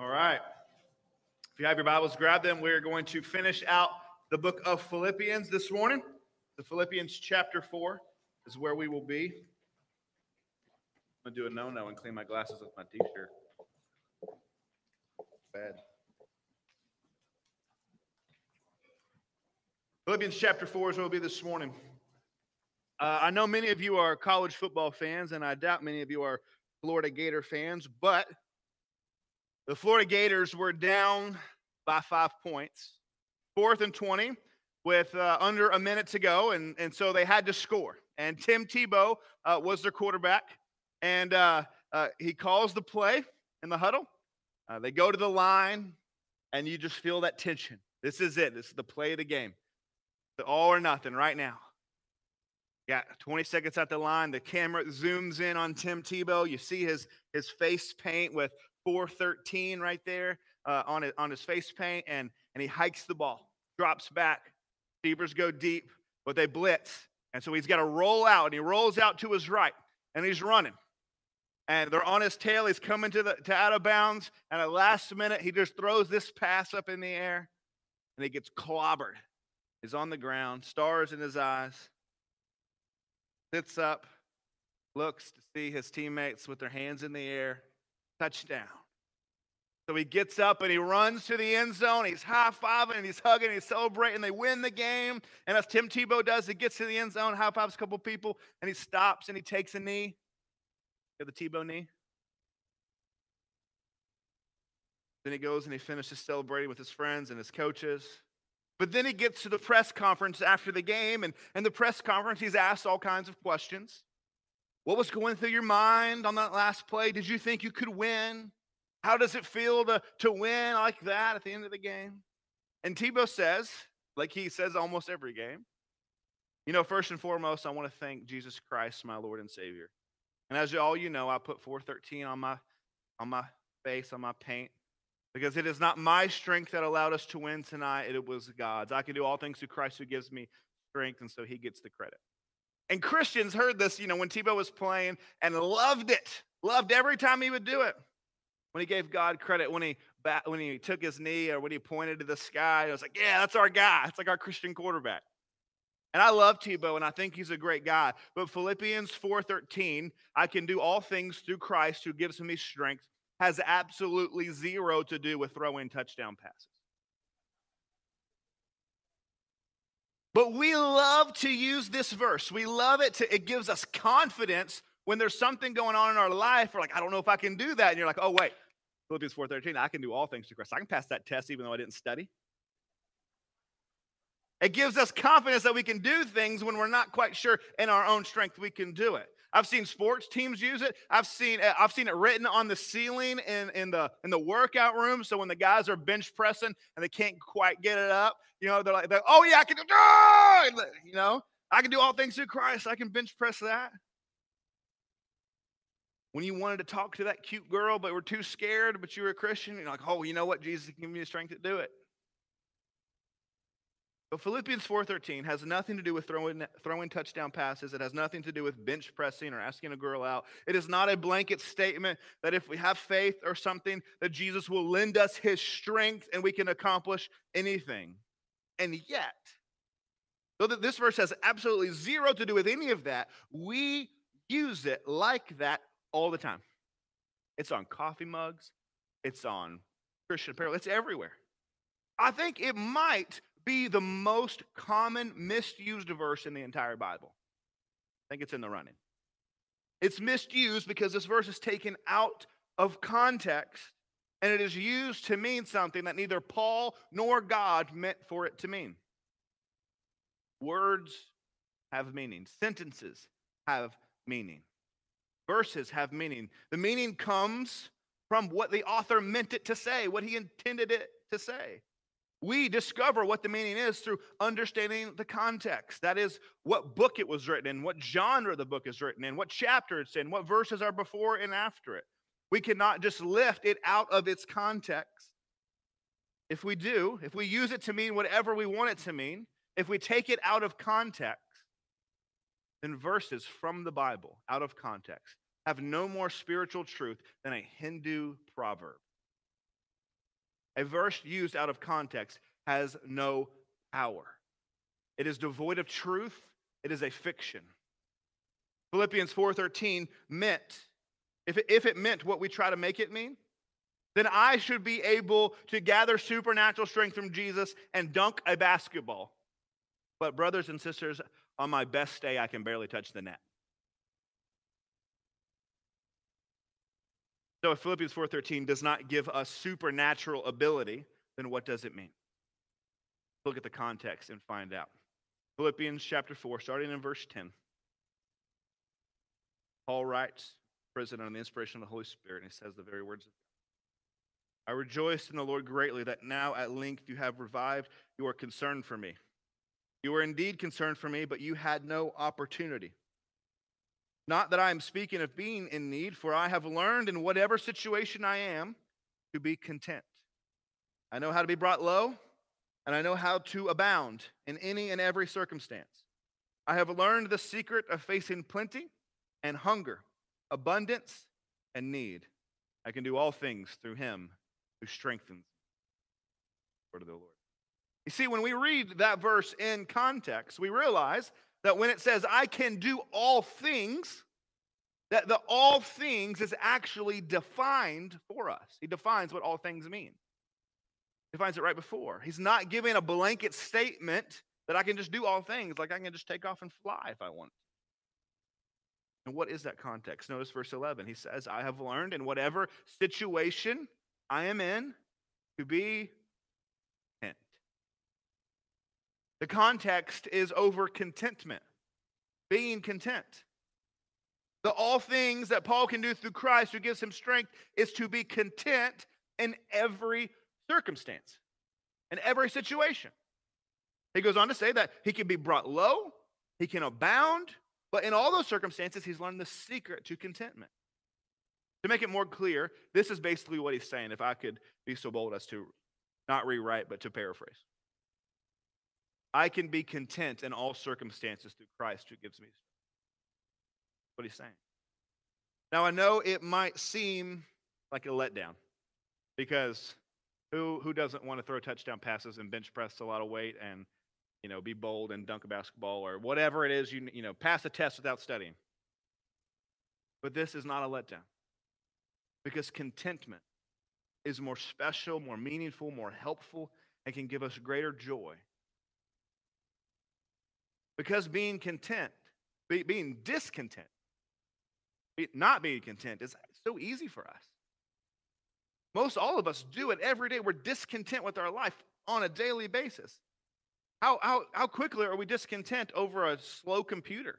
All right. If you have your Bibles, grab them. We're going to finish out the book of Philippians this morning. The Philippians chapter 4 is where we will be. I'm going to do a no no and clean my glasses with my t shirt. Bad. Philippians chapter 4 is where we'll be this morning. Uh, I know many of you are college football fans, and I doubt many of you are Florida Gator fans, but the Florida Gators were down by five points, fourth and 20, with uh, under a minute to go, and, and so they had to score. And Tim Tebow uh, was their quarterback, and uh, uh he calls the play in the huddle. Uh, they go to the line, and you just feel that tension. This is it. This is the play of the game. The all or nothing right now. Got 20 seconds at the line. The camera zooms in on Tim Tebow. You see his his face paint with 413 right there uh, on, it, on his face paint, and, and he hikes the ball, drops back. Receivers go deep, but they blitz. And so he's got to roll out, and he rolls out to his right, and he's running. And they're on his tail. He's coming to the to out of bounds. And at last minute, he just throws this pass up in the air, and he gets clobbered. He's on the ground, stars in his eyes, sits up, looks to see his teammates with their hands in the air, touchdown. So he gets up and he runs to the end zone. He's high fiving and he's hugging, he's celebrating. They win the game. And as Tim Tebow does, he gets to the end zone, high fives a couple people, and he stops and he takes a knee. Get the Tebow knee. Then he goes and he finishes celebrating with his friends and his coaches. But then he gets to the press conference after the game, and in the press conference, he's asked all kinds of questions. What was going through your mind on that last play? Did you think you could win? How does it feel to, to win like that at the end of the game? And Tebow says, like he says almost every game, you know, first and foremost, I want to thank Jesus Christ, my Lord and Savior. And as all you know, I put 413 on my on my face, on my paint, because it is not my strength that allowed us to win tonight, it was God's. I can do all things through Christ who gives me strength, and so he gets the credit. And Christians heard this, you know, when Tebow was playing and loved it. Loved every time he would do it. When he gave God credit, when he when he took his knee or when he pointed to the sky, I was like, yeah, that's our guy. It's like our Christian quarterback. And I love Tebow and I think he's a great guy. But Philippians 4:13, I can do all things through Christ who gives me strength, has absolutely zero to do with throwing touchdown passes. But we love to use this verse. We love it to, it gives us confidence when there's something going on in our life. We're like, I don't know if I can do that. And you're like, oh, wait, Philippians 4.13, I can do all things through Christ. I can pass that test even though I didn't study. It gives us confidence that we can do things when we're not quite sure in our own strength we can do it. I've seen sports teams use it. I've seen uh, I've seen it written on the ceiling in, in the in the workout room. So when the guys are bench pressing and they can't quite get it up, you know, they're like, they're, "Oh yeah, I can do." Ah! You know, I can do all things through Christ. I can bench press that. When you wanted to talk to that cute girl, but were too scared, but you were a Christian, you're like, "Oh, you know what? Jesus can give me the strength to do it." But Philippians 4:13 has nothing to do with throwing, throwing touchdown passes. It has nothing to do with bench pressing or asking a girl out. It is not a blanket statement that if we have faith or something that Jesus will lend us his strength and we can accomplish anything. And yet, though this verse has absolutely zero to do with any of that, we use it like that all the time. It's on coffee mugs, it's on Christian apparel, it's everywhere. I think it might be the most common misused verse in the entire Bible. I think it's in the running. It's misused because this verse is taken out of context and it is used to mean something that neither Paul nor God meant for it to mean. Words have meaning, sentences have meaning, verses have meaning. The meaning comes from what the author meant it to say, what he intended it to say. We discover what the meaning is through understanding the context. That is, what book it was written in, what genre the book is written in, what chapter it's in, what verses are before and after it. We cannot just lift it out of its context. If we do, if we use it to mean whatever we want it to mean, if we take it out of context, then verses from the Bible, out of context, have no more spiritual truth than a Hindu proverb. A verse used out of context has no power. It is devoid of truth. It is a fiction. Philippians 4:13 meant if it, if it meant what we try to make it mean, then I should be able to gather supernatural strength from Jesus and dunk a basketball. But brothers and sisters, on my best day I can barely touch the net. So if Philippians 4:13 does not give us supernatural ability, then what does it mean? Look at the context and find out. Philippians chapter 4, starting in verse 10. Paul writes, president on the inspiration of the Holy Spirit, and he says the very words of God. I rejoice in the Lord greatly that now at length you have revived your concern for me. You were indeed concerned for me, but you had no opportunity. Not that I am speaking of being in need, for I have learned in whatever situation I am to be content. I know how to be brought low, and I know how to abound in any and every circumstance. I have learned the secret of facing plenty and hunger, abundance and need. I can do all things through him who strengthens Word of the Lord. You see, when we read that verse in context, we realize that when it says, I can do all things, that the all things is actually defined for us. He defines what all things mean. He defines it right before. He's not giving a blanket statement that I can just do all things, like I can just take off and fly if I want. And what is that context? Notice verse 11. He says, I have learned in whatever situation I am in to be content. The context is over contentment, being content. The all things that Paul can do through Christ who gives him strength is to be content in every circumstance, in every situation. He goes on to say that he can be brought low, he can abound, but in all those circumstances, he's learned the secret to contentment. To make it more clear, this is basically what he's saying, if I could be so bold as to not rewrite, but to paraphrase. I can be content in all circumstances through Christ who gives me strength. What he's saying. Now, I know it might seem like a letdown because who, who doesn't want to throw touchdown passes and bench press a lot of weight and you know, be bold and dunk a basketball or whatever it is, you, you know, pass a test without studying. But this is not a letdown because contentment is more special, more meaningful, more helpful, and can give us greater joy. Because being content, be, being discontent, be, not being content is so easy for us. Most all of us do it every day. We're discontent with our life on a daily basis. How, how, how quickly are we discontent over a slow computer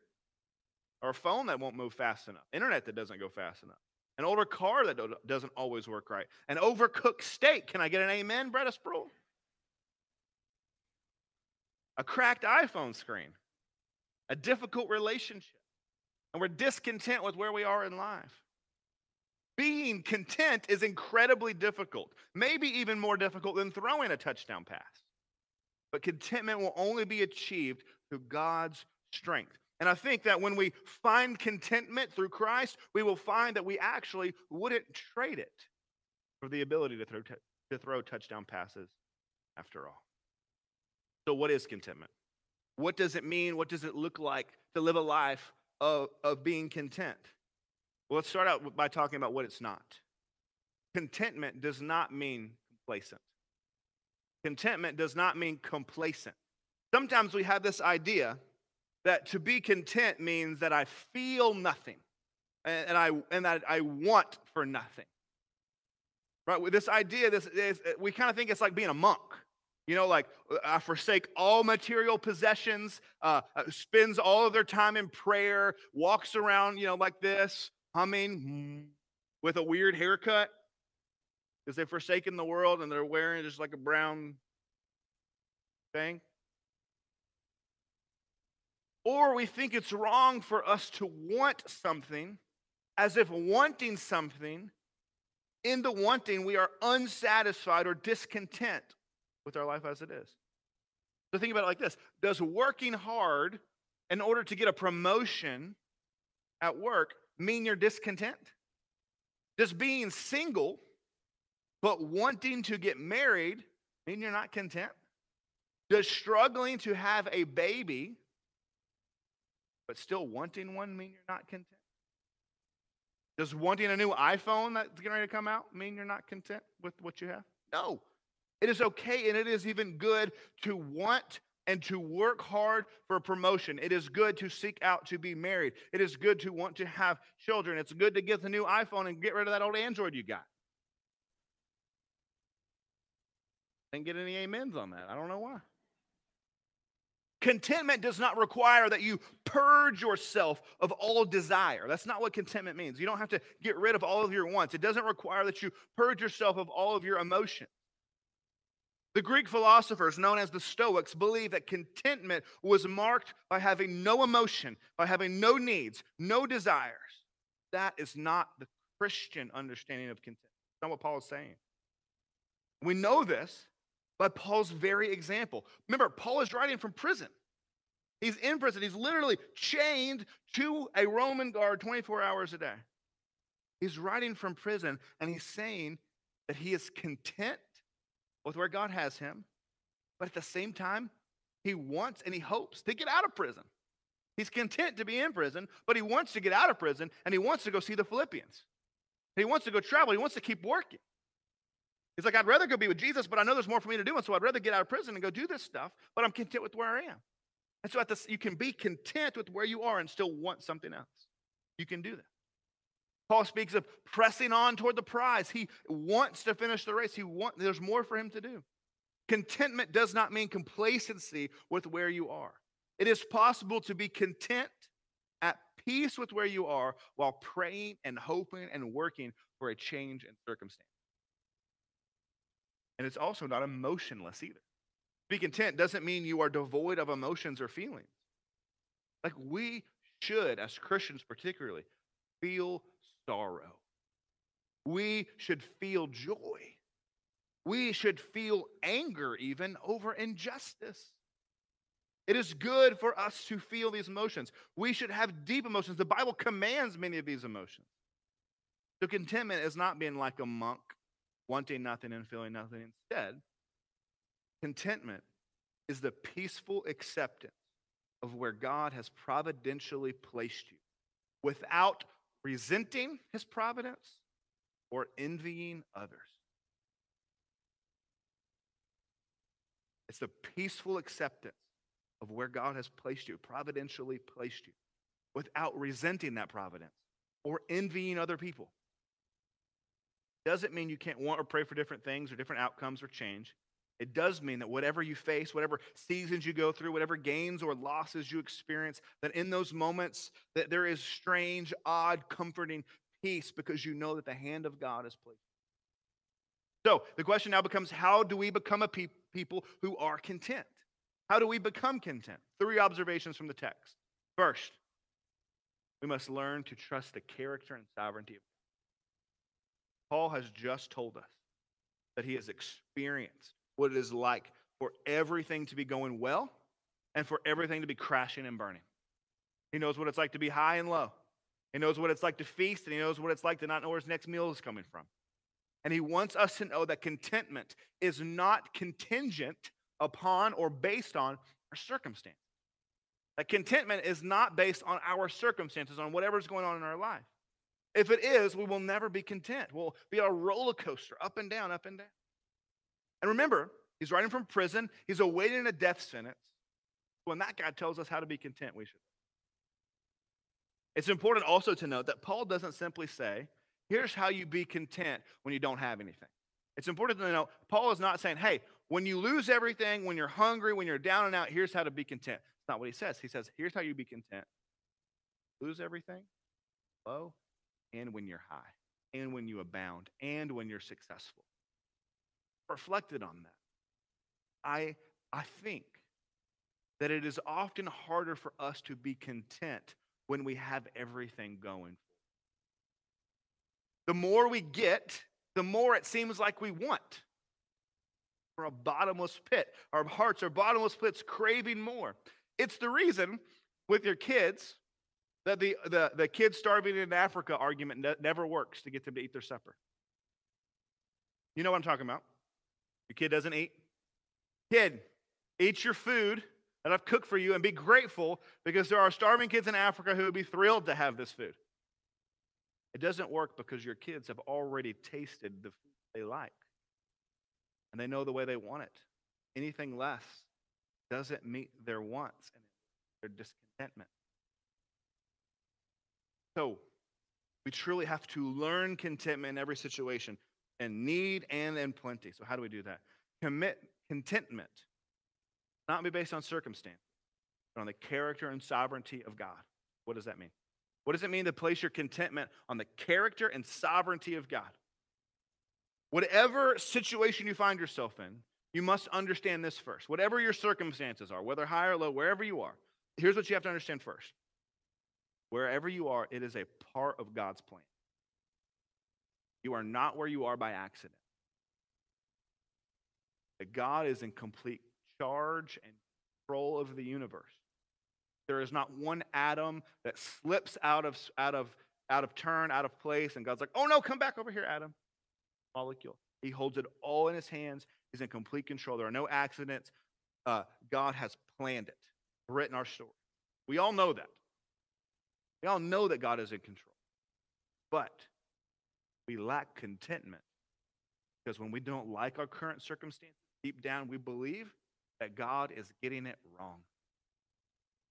or a phone that won't move fast enough, internet that doesn't go fast enough, an older car that doesn't always work right, an overcooked steak? Can I get an amen, Bretta Sproul? A cracked iPhone screen, a difficult relationship, and we're discontent with where we are in life. Being content is incredibly difficult, maybe even more difficult than throwing a touchdown pass. But contentment will only be achieved through God's strength. And I think that when we find contentment through Christ, we will find that we actually wouldn't trade it for the ability to throw, to throw touchdown passes after all. So, what is contentment? What does it mean? What does it look like to live a life of, of being content? Well, let's start out by talking about what it's not. Contentment does not mean complacent. Contentment does not mean complacent. Sometimes we have this idea that to be content means that I feel nothing and, I, and that I want for nothing. Right? With this idea, this, this we kind of think it's like being a monk. You know, like I forsake all material possessions, uh, uh, spends all of their time in prayer, walks around, you know, like this, humming with a weird haircut because they've forsaken the world and they're wearing just like a brown thing. Or we think it's wrong for us to want something as if wanting something, in the wanting, we are unsatisfied or discontent with our life as it is. So think about it like this Does working hard in order to get a promotion at work mean you're discontent? Does being single But wanting to get married mean you're not content? Does struggling to have a baby but still wanting one mean you're not content? Does wanting a new iPhone that's getting ready to come out mean you're not content with what you have? No. It is okay and it is even good to want and to work hard for promotion. It is good to seek out to be married. It is good to want to have children. It's good to get the new iPhone and get rid of that old Android you got. Didn't get any amens on that. I don't know why. Contentment does not require that you purge yourself of all desire. That's not what contentment means. You don't have to get rid of all of your wants. It doesn't require that you purge yourself of all of your emotion. The Greek philosophers, known as the Stoics, believed that contentment was marked by having no emotion, by having no needs, no desires. That is not the Christian understanding of contentment. That's not what Paul is saying. We know this by Paul's very example. Remember, Paul is writing from prison. He's in prison. He's literally chained to a Roman guard 24 hours a day. He's writing from prison and he's saying that he is content with where God has him, but at the same time, he wants and he hopes to get out of prison. He's content to be in prison, but he wants to get out of prison and he wants to go see the Philippians. He wants to go travel. He wants to keep working. He's like, I'd rather go be with Jesus, but I know there's more for me to do. And so I'd rather get out of prison and go do this stuff, but I'm content with where I am. And so at this, you can be content with where you are and still want something else. You can do that. Paul speaks of pressing on toward the prize. He wants to finish the race. He want, there's more for him to do. Contentment does not mean complacency with where you are. It is possible to be content, at peace with where you are, while praying and hoping and working for a change in circumstance. And it's also not emotionless either. Be content doesn't mean you are devoid of emotions or feelings. Like we should, as Christians particularly, feel sorrow. We should feel joy. We should feel anger even over injustice. It is good for us to feel these emotions. We should have deep emotions. The Bible commands many of these emotions. So contentment is not being like a monk wanting nothing and feeling nothing. Instead, contentment is the peaceful acceptance of where God has providentially placed you without resenting his providence or envying others. It's the peaceful acceptance of where God has placed you, providentially placed you, without resenting that providence or envying other people. Doesn't mean you can't want or pray for different things or different outcomes or change. It does mean that whatever you face, whatever seasons you go through, whatever gains or losses you experience, that in those moments that there is strange, odd, comforting peace because you know that the hand of God is placed. So the question now becomes how do we become a pe- people who are content? How do we become content? Three observations from the text. First, we must learn to trust the character and sovereignty of God. Paul has just told us that he has experienced what it is like for everything to be going well and for everything to be crashing and burning. He knows what it's like to be high and low. He knows what it's like to feast, and he knows what it's like to not know where his next meal is coming from. And he wants us to know that contentment is not contingent upon or based on our circumstance. That contentment is not based on our circumstances, on whatever's going on in our life. If it is, we will never be content. We'll be a roller coaster, up and down, up and down. And remember, he's writing from prison, he's awaiting a death sentence. When that guy tells us how to be content, we should. It's important also to note that Paul doesn't simply say, here's how you be content when you don't have anything. It's important to know Paul is not saying, hey, when you lose everything, when you're hungry, when you're down and out, here's how to be content. It's not what he says. He says, here's how you be content. Lose everything, low, and when you're high, and when you abound, and when you're successful. Reflected on that. I, I think that it is often harder for us to be content when we have everything going. The more we get, the more it seems like we want. We're a bottomless pit. Our hearts are bottomless pits craving more. It's the reason with your kids that the, the, the kids starving in Africa argument ne- never works to get them to eat their supper. You know what I'm talking about. Your kid doesn't eat. Kid, eat your food that I've cooked for you and be grateful because there are starving kids in Africa who would be thrilled to have this food. It doesn't work because your kids have already tasted the food they like and they know the way they want it. Anything less doesn't meet their wants and their discontentment. So, we truly have to learn contentment in every situation, in need and in plenty. So, how do we do that? Commit contentment, not be based on circumstance, but on the character and sovereignty of God. What does that mean? What does it mean to place your contentment on the character and sovereignty of God? Whatever situation you find yourself in, you must understand this first. Whatever your circumstances are, whether high or low, wherever you are, here's what you have to understand first. Wherever you are, it is a part of God's plan. You are not where you are by accident. That God is in complete charge and control of the universe. There is not one atom that slips out of, out of, out of turn, out of place, and God's like, oh no, come back over here, Adam. Molecule. He holds it all in his hands. He's in complete control. There are no accidents. Uh, God has planned it, written our story. We all know that. We all know that God is in control. But we lack contentment because when we don't like our current circumstances, deep down we believe that God is getting it wrong.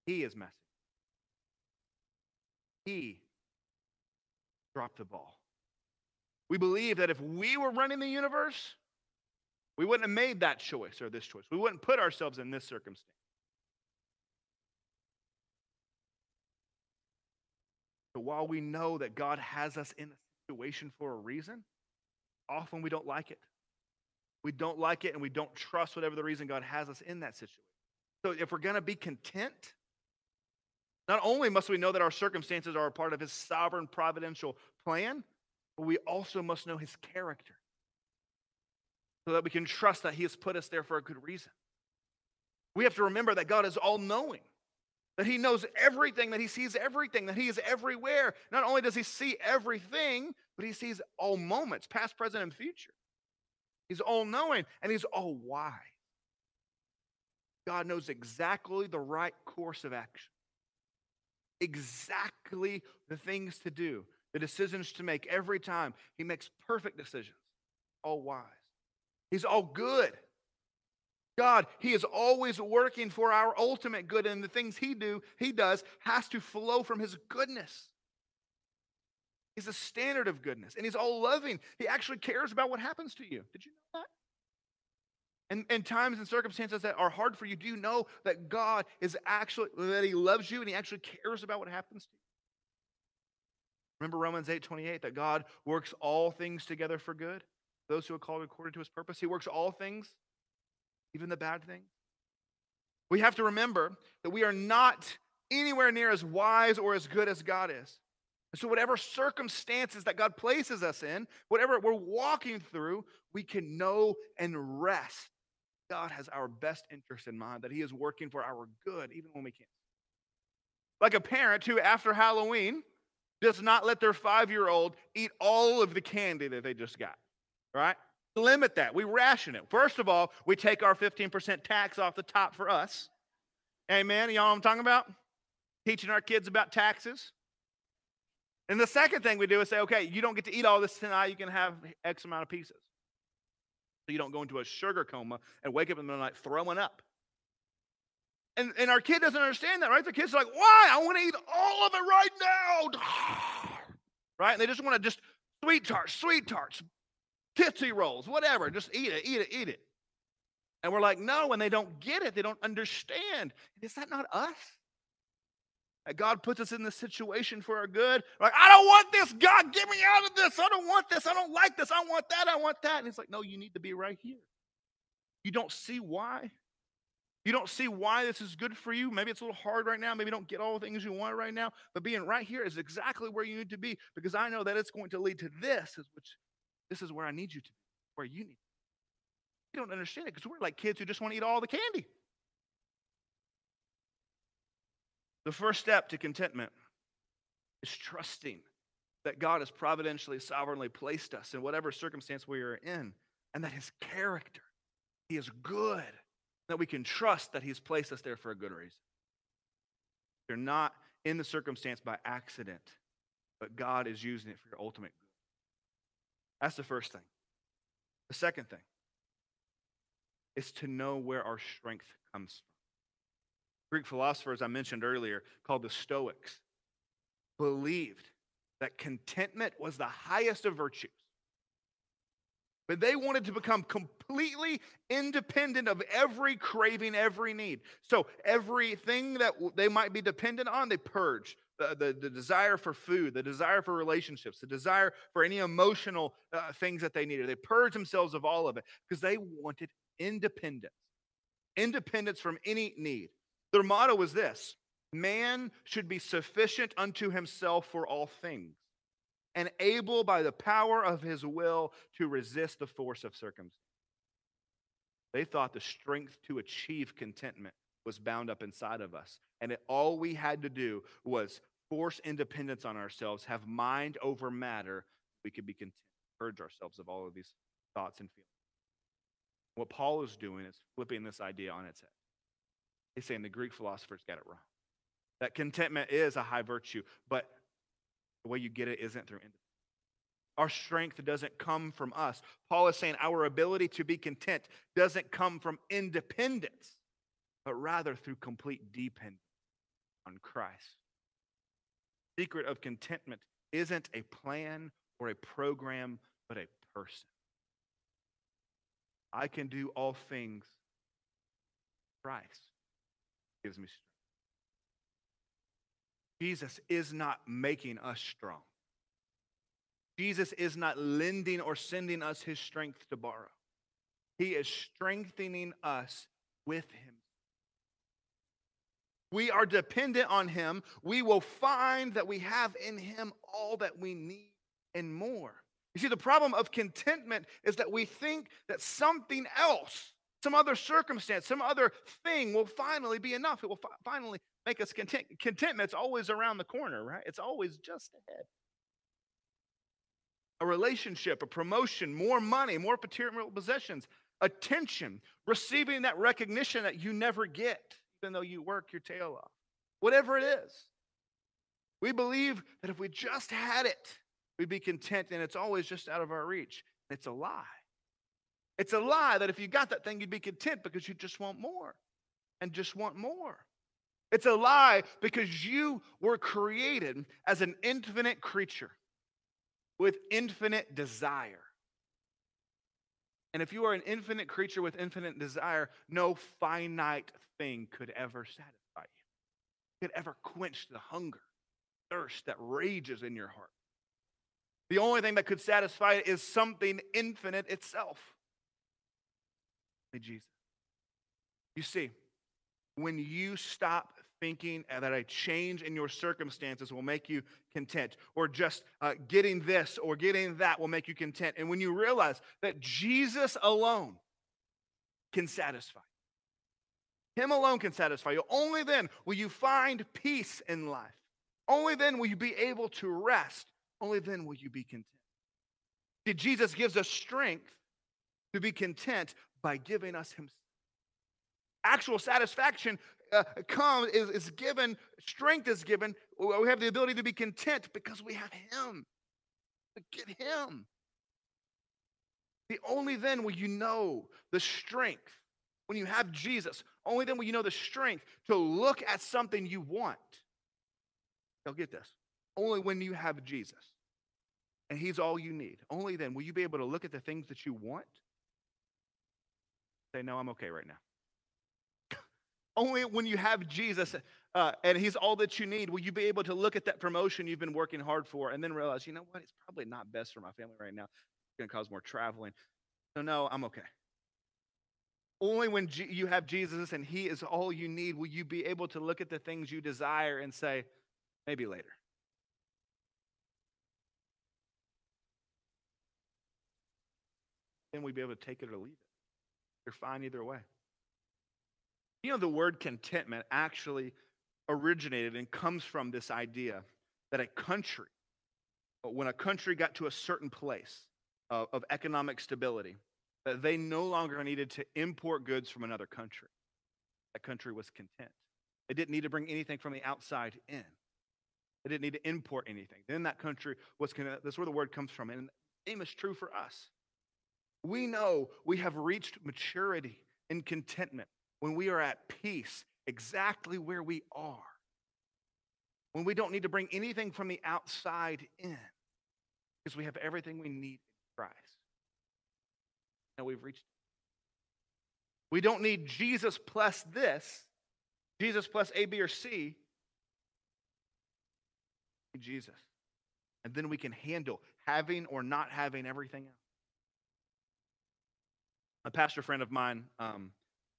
He is messing. He dropped the ball. We believe that if we were running the universe, we wouldn't have made that choice or this choice. We wouldn't put ourselves in this circumstance. So while we know that God has us in a situation for a reason, often we don't like it. We don't like it and we don't trust whatever the reason God has us in that situation. So if we're going to be content, not only must we know that our circumstances are a part of his sovereign providential plan, but we also must know his character so that we can trust that he has put us there for a good reason. We have to remember that God is all knowing, that he knows everything, that he sees everything, that he is everywhere. Not only does he see everything, but he sees all moments, past, present, and future. He's all knowing and he's all wise. God knows exactly the right course of action, exactly the things to do, the decisions to make every time. He makes perfect decisions, all wise. He's all good. God, He is always working for our ultimate good, and the things He do, He does, has to flow from His goodness. He's a standard of goodness, and He's all loving. He actually cares about what happens to you. Did you know that? And in times and circumstances that are hard for you, do you know that God is actually, that He loves you and He actually cares about what happens to you? Remember Romans 8 28, that God works all things together for good? Those who are called according to His purpose. He works all things, even the bad things. We have to remember that we are not anywhere near as wise or as good as God is. So, whatever circumstances that God places us in, whatever we're walking through, we can know and rest. God has our best interest in mind, that He is working for our good, even when we can't. Like a parent who, after Halloween, does not let their five year old eat all of the candy that they just got, right? Limit that. We ration it. First of all, we take our 15% tax off the top for us. Amen. Y'all know what I'm talking about? Teaching our kids about taxes. And the second thing we do is say, okay, you don't get to eat all this tonight. You can have X amount of pieces. So you don't go into a sugar coma and wake up in the night throwing up. And, and our kid doesn't understand that, right? The kid's are like, why? I want to eat all of it right now. right? And they just want to just sweet tarts, sweet tarts, Tootsie Rolls, whatever. Just eat it, eat it, eat it. And we're like, no, and they don't get it. They don't understand. Is that not us? That God puts us in this situation for our good. Like, I don't want this. God, get me out of this. I don't want this. I don't like this. I want that. I want that. And it's like, no, you need to be right here. You don't see why. You don't see why this is good for you. Maybe it's a little hard right now. Maybe you don't get all the things you want right now. But being right here is exactly where you need to be because I know that it's going to lead to this, is which this is where I need you to be, where you need. You don't understand it because we're like kids who just want to eat all the candy. The first step to contentment is trusting that God has providentially, sovereignly placed us in whatever circumstance we are in. and that his character, he is good, that we can trust that he's placed us there for a good reason. You're not in the circumstance by accident, but God is using it for your ultimate good. That's the first thing. The second thing is to know where our strength comes from. Greek philosophers I mentioned earlier, called the Stoics, believed that contentment was the highest of virtues. But they wanted to become completely independent of every craving, every need. So everything that they might be dependent on, they purged. The, the, the desire for food, the desire for relationships, the desire for any emotional uh, things that they needed. They purged themselves of all of it because they wanted independence, independence from any need. Their motto was this man should be sufficient unto himself for all things, and able by the power of his will to resist the force of circumstance. They thought the strength to achieve contentment was bound up inside of us. And it, all we had to do was force independence on ourselves, have mind over matter. We could be content, purge ourselves of all of these thoughts and feelings. What Paul is doing is flipping this idea on its head. He's saying the Greek philosophers got it wrong. That contentment is a high virtue, but the way you get it isn't through independence. Our strength doesn't come from us. Paul is saying our ability to be content doesn't come from independence, but rather through complete dependence on Christ. Secret of contentment isn't a plan or a program, but a person. I can do all things. Christ gives me strength. Jesus is not making us strong. Jesus is not lending or sending us his strength to borrow. He is strengthening us with him. We are dependent on him. We will find that we have in him all that we need and more. You see, the problem of contentment is that we think that something else, some other circumstance, some other thing will finally be enough. It will fi- finally make us content. Contentment's always around the corner, right? It's always just ahead. A relationship, a promotion, more money, more material possessions, attention, receiving that recognition that you never get, even though you work your tail off. Whatever it is. We believe that if we just had it, we'd be content, and it's always just out of our reach. It's a lie. It's a lie that if you got that thing, you'd be content because you just want more and just want more. It's a lie because you were created as an infinite creature with infinite desire. And if you are an infinite creature with infinite desire, no finite thing could ever satisfy you, could ever quench the hunger, thirst that rages in your heart. The only thing that could satisfy it is something infinite itself. Jesus. You see, when you stop thinking that a change in your circumstances will make you content, or just uh, getting this or getting that will make you content, and when you realize that Jesus alone can satisfy, Him alone can satisfy you, only then will you find peace in life. Only then will you be able to rest only then will you be content. See, Jesus gives us strength to be content by giving us himself. Actual satisfaction uh, comes is, is given, strength is given. We have the ability to be content because we have him. Get him. The only then will you know the strength when you have Jesus. Only then will you know the strength to look at something you want. Now get this. Only when you have Jesus and He's all you need. Only then will you be able to look at the things that you want. Say, no, I'm okay right now. Only when you have Jesus uh, and He's all that you need will you be able to look at that promotion you've been working hard for and then realize, you know what, it's probably not best for my family right now. It's going to cause more traveling. So, no, I'm okay. Only when G- you have Jesus and He is all you need will you be able to look at the things you desire and say, maybe later. then we'd be able to take it or leave it. You're fine either way. You know, the word contentment actually originated and comes from this idea that a country, when a country got to a certain place of, of economic stability, that they no longer needed to import goods from another country. That country was content. They didn't need to bring anything from the outside in. They didn't need to import anything. Then that country was content. That's where the word comes from. And the same is true for us. We know we have reached maturity and contentment when we are at peace exactly where we are. When we don't need to bring anything from the outside in because we have everything we need in Christ. Now we've reached. We don't need Jesus plus this, Jesus plus A, B, or C. Jesus. And then we can handle having or not having everything else. A pastor friend of mine um,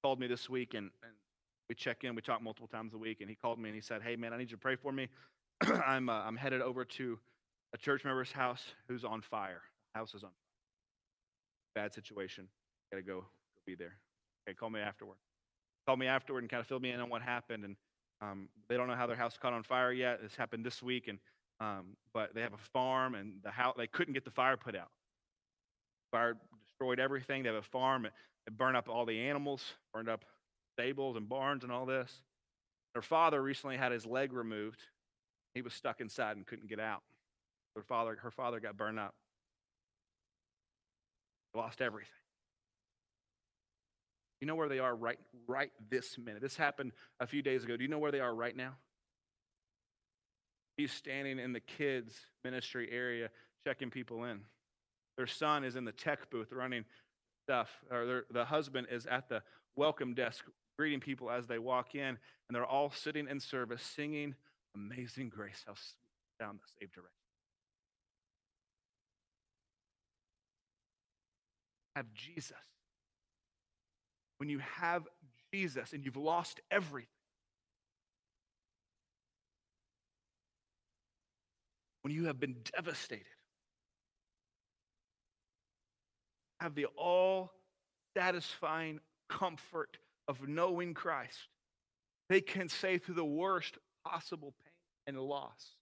called me this week and, and, we check in. We talk multiple times a week. And he called me and he said, Hey, man, I need you to pray for me. I'm, uh, I'm headed over to a church member's house who's on fire. House is on fire. Bad situation. Got to go, go be there. Okay, call me afterward. Call me afterward and kind of fill me in on what happened. And um, they don't know how their house caught on fire yet. This happened this week, and um, but they have a farm, and the house they couldn't get the fire put out. Fire destroyed everything. They have a farm. It burned up all the animals, burned up stables and barns and all this. Her father recently had his leg removed. He was stuck inside and couldn't get out. Her father, her father got burned up. Lost everything. You know where they are right, right this minute? This happened a few days ago. Do you know where they are right now? He's standing in the kids' ministry area checking people in. Their son is in the tech booth running stuff, or their, the husband is at the welcome desk greeting people as they walk in, and they're all sitting in service singing Amazing Grace, how sweet down the saved direction. Have Jesus. When you have Jesus and you've lost everything, when you have been devastated, have the all satisfying comfort of knowing Christ, they can say through the worst possible pain and loss,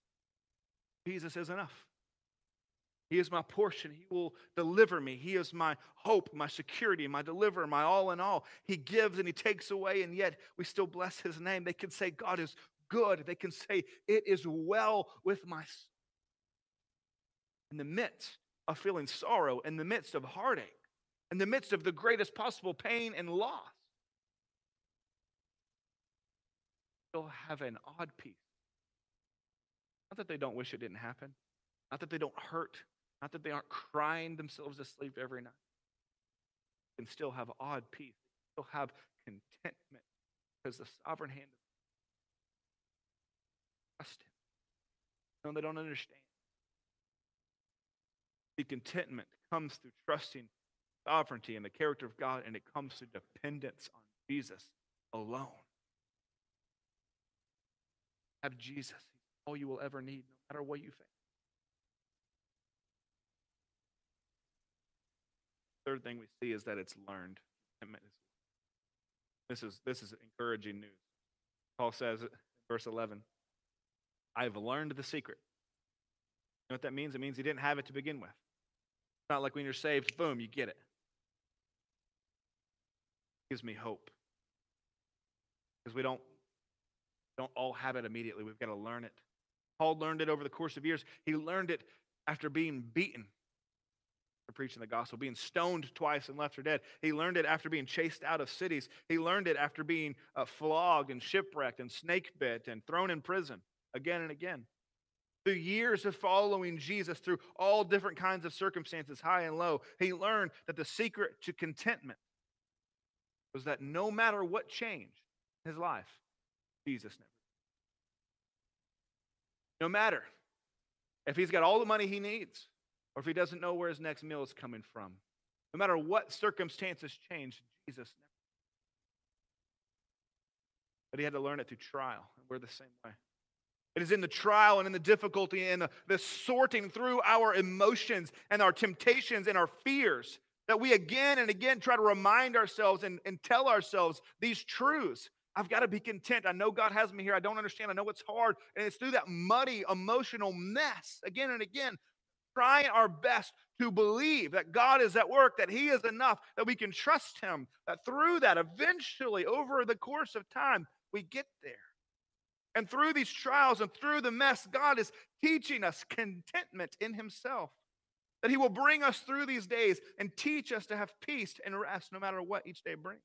Jesus is enough. He is my portion. He will deliver me. He is my hope, my security, my deliverer, my all in all. He gives and He takes away, and yet we still bless His name. They can say, God is good. They can say, It is well with my soul. In the midst of feeling sorrow, in the midst of heartache, in the midst of the greatest possible pain and loss, they'll have an odd peace. Not that they don't wish it didn't happen, not that they don't hurt, not that they aren't crying themselves to sleep every night. They can still have odd peace, still have contentment because the sovereign hand of trust Him. No, they don't understand. The contentment comes through trusting sovereignty and the character of God, and it comes through dependence on Jesus alone. Have Jesus. all you will ever need, no matter what you face. Third thing we see is that it's learned. This is, this is encouraging news. Paul says, verse 11, I have learned the secret. Know what that means? It means he didn't have it to begin with. It's not like when you're saved, boom, you get it. it gives me hope. Because we don't don't all have it immediately. We've got to learn it. Paul learned it over the course of years. He learned it after being beaten for preaching the gospel, being stoned twice and left for dead. He learned it after being chased out of cities. He learned it after being uh, flogged and shipwrecked and snake bit and thrown in prison again and again. Through years of following Jesus, through all different kinds of circumstances, high and low, he learned that the secret to contentment was that no matter what changed in his life, Jesus never. No matter if he's got all the money he needs or if he doesn't know where his next meal is coming from, no matter what circumstances change, Jesus never. But he had to learn it through trial, and we're the same way. It is in the trial and in the difficulty and the, the sorting through our emotions and our temptations and our fears that we again and again try to remind ourselves and, and tell ourselves these truths I've got to be content. I know God has me here. I don't understand. I know it's hard. And it's through that muddy emotional mess again and again, trying our best to believe that God is at work, that He is enough, that we can trust Him, that through that, eventually, over the course of time, we get there. And through these trials and through the mess, God is teaching us contentment in Himself. That He will bring us through these days and teach us to have peace and rest no matter what each day brings.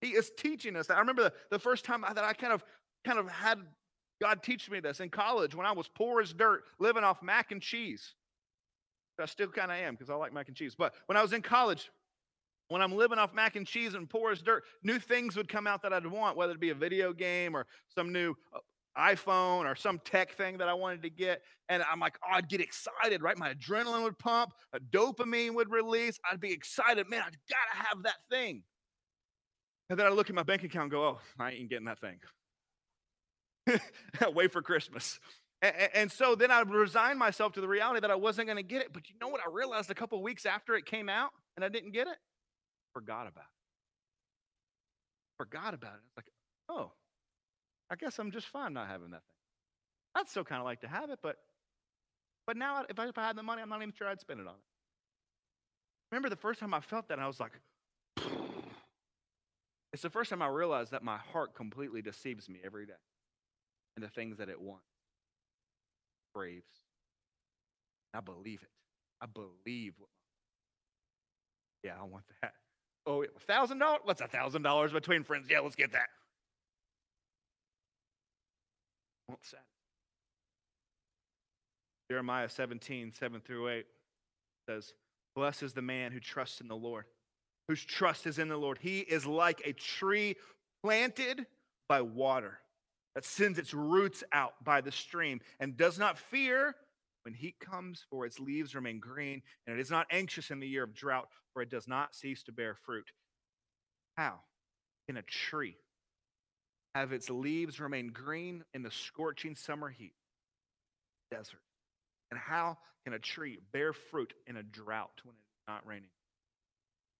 He is teaching us that. I remember the, the first time that I kind of kind of had God teach me this in college when I was poor as dirt, living off mac and cheese. I still kind of am because I like mac and cheese. But when I was in college, when I'm living off mac and cheese and poor as dirt, new things would come out that I'd want, whether it be a video game or some new uh, iPhone or some tech thing that I wanted to get. And I'm like, oh, I'd get excited, right? My adrenaline would pump, a dopamine would release. I'd be excited. Man, I gotta have that thing. And then I look at my bank account and go, oh, I ain't getting that thing. Wait for Christmas. And, and, so then I resigned myself to the reality that I wasn't going to get it. But you know what I realized a couple weeks after it came out and I didn't get it? Forgot about it. Forgot about it. It's like, oh, I guess I'm just fine not having that thing. I'd still kind of like to have it, but but now if I, if I had the money, I'm not even sure I'd spend it on it. Remember the first time I felt that, I was like, it's the first time I realized that my heart completely deceives me every day and the things that it wants, craves. I believe it. I believe what. Yeah, I want that. Oh, a thousand dollars? What's a thousand dollars between friends? Yeah, let's get that. Won't satisfy. Jeremiah 17, 7 through 8 says, Blessed is the man who trusts in the Lord, whose trust is in the Lord. He is like a tree planted by water that sends its roots out by the stream and does not fear when heat comes, for its leaves remain green, and it is not anxious in the year of drought, for it does not cease to bear fruit. How can a tree have its leaves remain green in the scorching summer heat? Desert. And how can a tree bear fruit in a drought when it's not raining?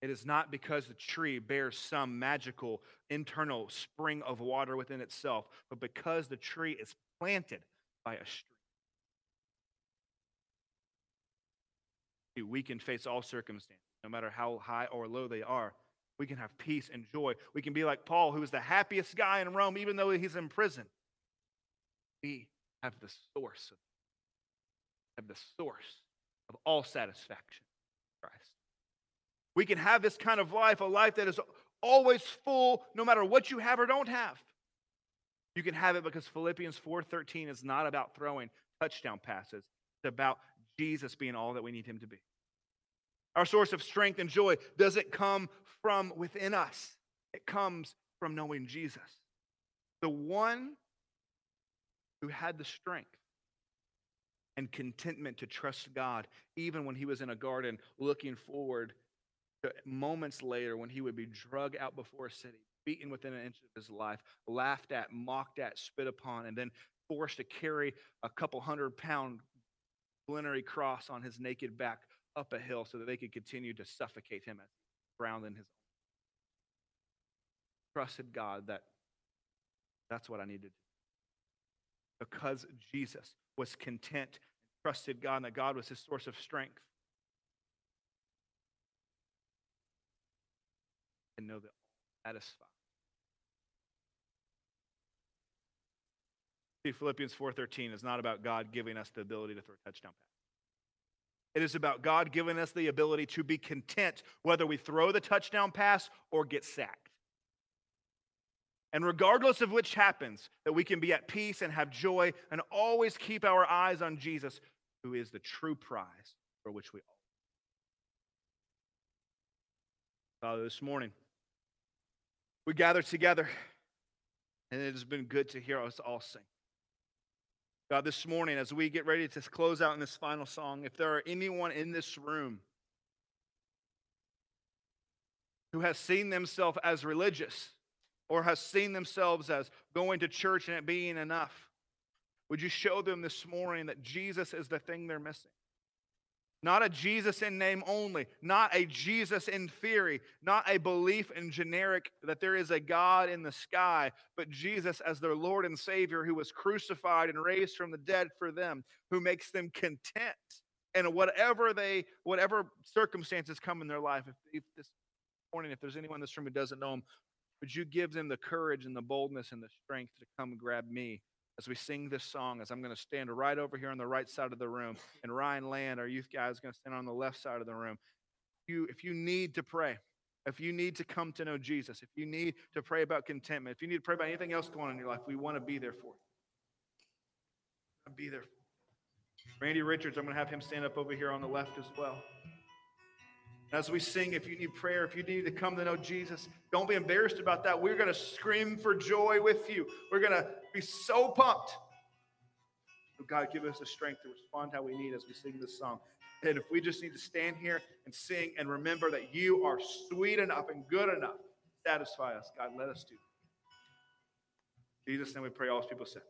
It is not because the tree bears some magical internal spring of water within itself, but because the tree is planted by a stream. We can face all circumstances, no matter how high or low they are. We can have peace and joy. We can be like Paul, who is the happiest guy in Rome, even though he's in prison. We have the source of, have the source of all satisfaction, Christ. We can have this kind of life, a life that is always full, no matter what you have or don't have. You can have it because Philippians 4:13 is not about throwing touchdown passes. It's about Jesus being all that we need him to be. Our source of strength and joy doesn't come from within us. It comes from knowing Jesus. The one who had the strength and contentment to trust God, even when he was in a garden looking forward to moments later when he would be drug out before a city, beaten within an inch of his life, laughed at, mocked at, spit upon, and then forced to carry a couple hundred pound splintery cross on his naked back up a hill so that they could continue to suffocate him as drowned in his own. trusted God that that's what I needed. Because Jesus was content, trusted God, and that God was his source of strength. and know that all satisfied. See, Philippians 4:13 is not about God giving us the ability to throw a touchdown pass. It is about God giving us the ability to be content whether we throw the touchdown pass or get sacked. And regardless of which happens, that we can be at peace and have joy and always keep our eyes on Jesus, who is the true prize for which we all. Father, this morning, we gather together, and it has been good to hear us all sing. God, this morning, as we get ready to close out in this final song, if there are anyone in this room who has seen themselves as religious or has seen themselves as going to church and it being enough, would you show them this morning that Jesus is the thing they're missing? Not a Jesus in name only, not a Jesus in theory, not a belief in generic that there is a God in the sky, but Jesus as their Lord and Savior who was crucified and raised from the dead for them, who makes them content and whatever they, whatever circumstances come in their life, if, if this morning, if there's anyone in this room who doesn't know him, would you give them the courage and the boldness and the strength to come grab me as we sing this song? As I'm going to stand right over here on the right side of the room, and Ryan Land, our youth guy, is going to stand on the left side of the room. If you, if you need to pray, if you need to come to know Jesus, if you need to pray about contentment, if you need to pray about anything else going on in your life, we want to be there for you. Be there. Randy Richards, I'm going to have him stand up over here on the left as well. As we sing, if you need prayer, if you need to come to know Jesus, don't be embarrassed about that. We're going to scream for joy with you. We're going to be so pumped. God, give us the strength to respond how we need as we sing this song. And if we just need to stand here and sing and remember that you are sweet enough and good enough, satisfy us, God, let us do. Jesus, then we pray all people said.